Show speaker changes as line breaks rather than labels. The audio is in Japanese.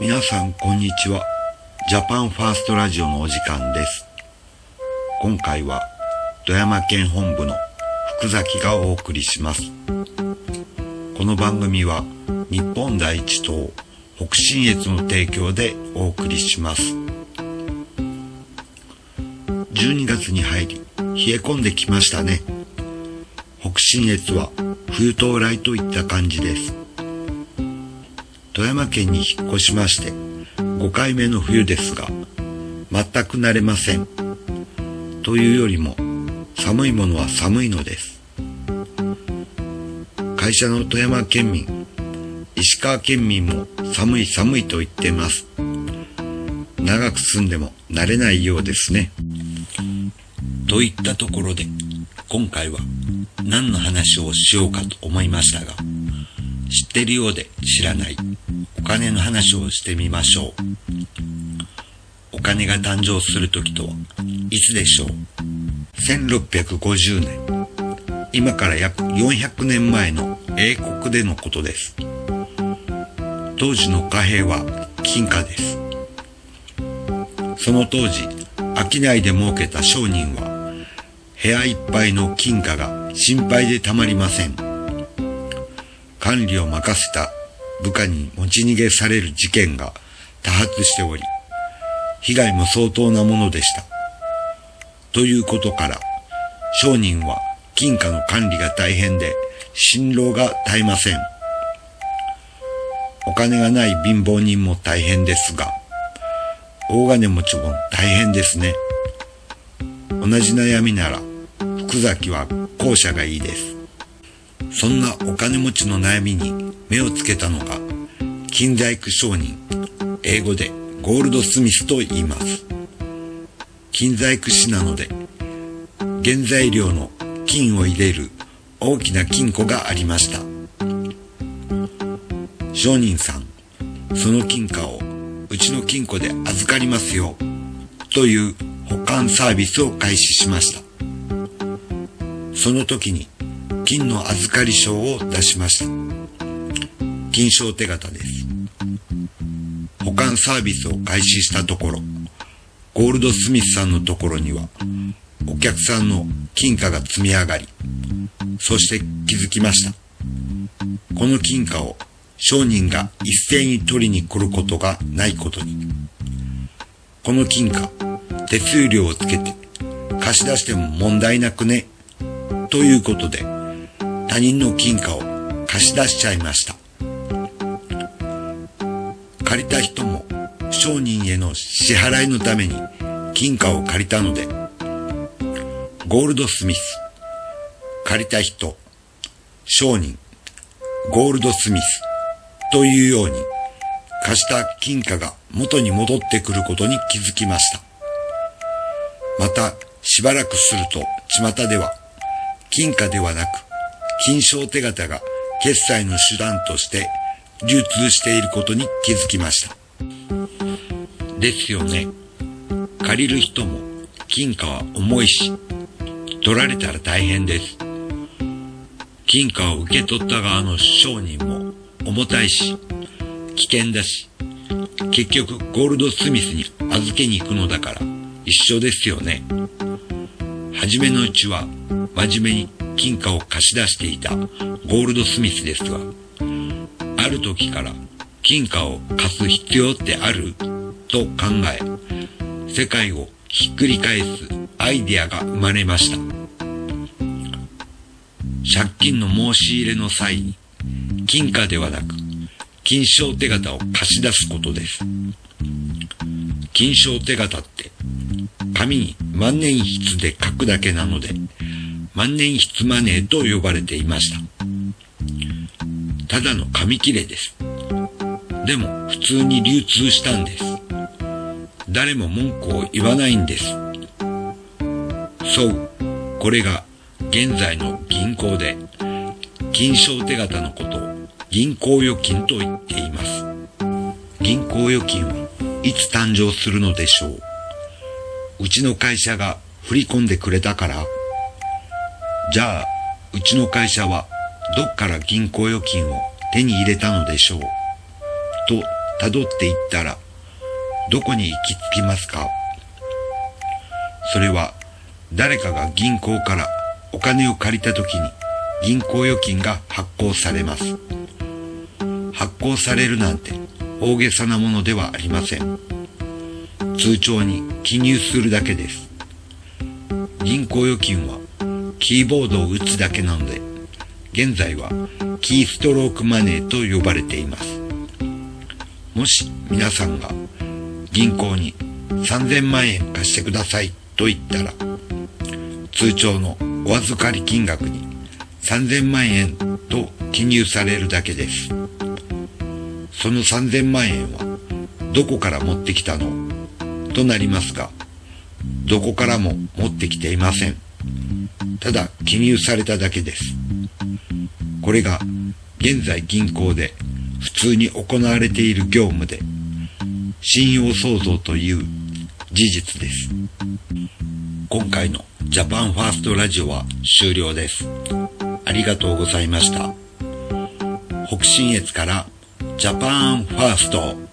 皆さんこんにちは。ジャパンファーストラジオのお時間です。今回は富山県本部の福崎がお送りします。この番組は日本第一党北信越の提供でお送りします。12月に入り冷え込んできましたね。北信越は冬到来といった感じです。富山県に引っ越しまして5回目の冬ですが全く慣れません。というよりも寒いものは寒いのです。会社の富山県民石川県民も寒い寒いと言ってます。長く住んでも慣れないようですね。といったところで今回は何の話をしようかと思いましたが知ってるようで知らない。お金の話をしてみましょう。お金が誕生する時とはいつでしょう ?1650 年。今から約400年前の英国でのことです。当時の貨幣は金貨です。その当時、商いで儲けた商人は部屋いっぱいの金貨が心配でたまりません。管理を任せた部下に持ち逃げされる事件が多発しており、被害も相当なものでした。ということから、商人は金貨の管理が大変で、辛労が絶えません。お金がない貧乏人も大変ですが、大金持ちも大変ですね。同じ悩みなら、福崎は後者がいいです。そんなお金持ちの悩みに目をつけたのが、金細工商人、英語でゴールドスミスと言います。金細工師なので、原材料の金を入れる大きな金庫がありました。商人さん、その金貨をうちの金庫で預かりますよ、という保管サービスを開始しました。その時に金の預かり証を出しました。金賞手形です。保管サービスを開始したところ、ゴールドスミスさんのところには、お客さんの金貨が積み上がり、そして気づきました。この金貨を商人が一斉に取りに来ることがないことに。この金貨、手数料をつけて貸し出しても問題なくね、ということで、他人の金貨を貸し出しちゃいました。借りた人も商人への支払いのために金貨を借りたので、ゴールドスミス、借りた人、商人、ゴールドスミスというように貸した金貨が元に戻ってくることに気づきました。またしばらくすると巷では金貨ではなく金賞手形が決済の手段として流通していることに気づきました。ですよね。借りる人も金貨は重いし、取られたら大変です。金貨を受け取った側の商人も重たいし、危険だし、結局ゴールドスミスに預けに行くのだから一緒ですよね。初めのうちは真面目に金貨を貸し出していたゴールドスミスですが、ある時から金貨を貸す必要ってある？と考え、世界をひっくり返すアイデアが生まれました。借金の申し入れの際に、金貨ではなく、金賞手形を貸し出すことです。金賞手形って、紙に万年筆で書くだけなので、万年筆マネーと呼ばれていました。ただの紙切れです。でも普通に流通したんです。誰も文句を言わないんです。そう、これが現在の銀行で、金賞手形のことを銀行預金と言っています。銀行預金はいつ誕生するのでしょううちの会社が振り込んでくれたからじゃあ、うちの会社はどっから銀行預金を手に入れたのでしょう？と辿っていったら、どこに行き着きますか？それは、誰かが銀行からお金を借りた時に銀行預金が発行されます。発行されるなんて大げさなものではありません。通帳に記入するだけです。銀行預金はキーボードを打つだけなので、現在はキーストロークマネーと呼ばれています。もし皆さんが銀行に3000万円貸してくださいと言ったら、通帳のお預かり金額に3000万円と記入されるだけです。その3000万円はどこから持ってきたのとなりますが、どこからも持ってきていません。ただ記入されただけです。これが現在銀行で普通に行われている業務で、信用創造という事実です。今回のジャパンファーストラジオは終了です。ありがとうございました。北信越からジャパンファースト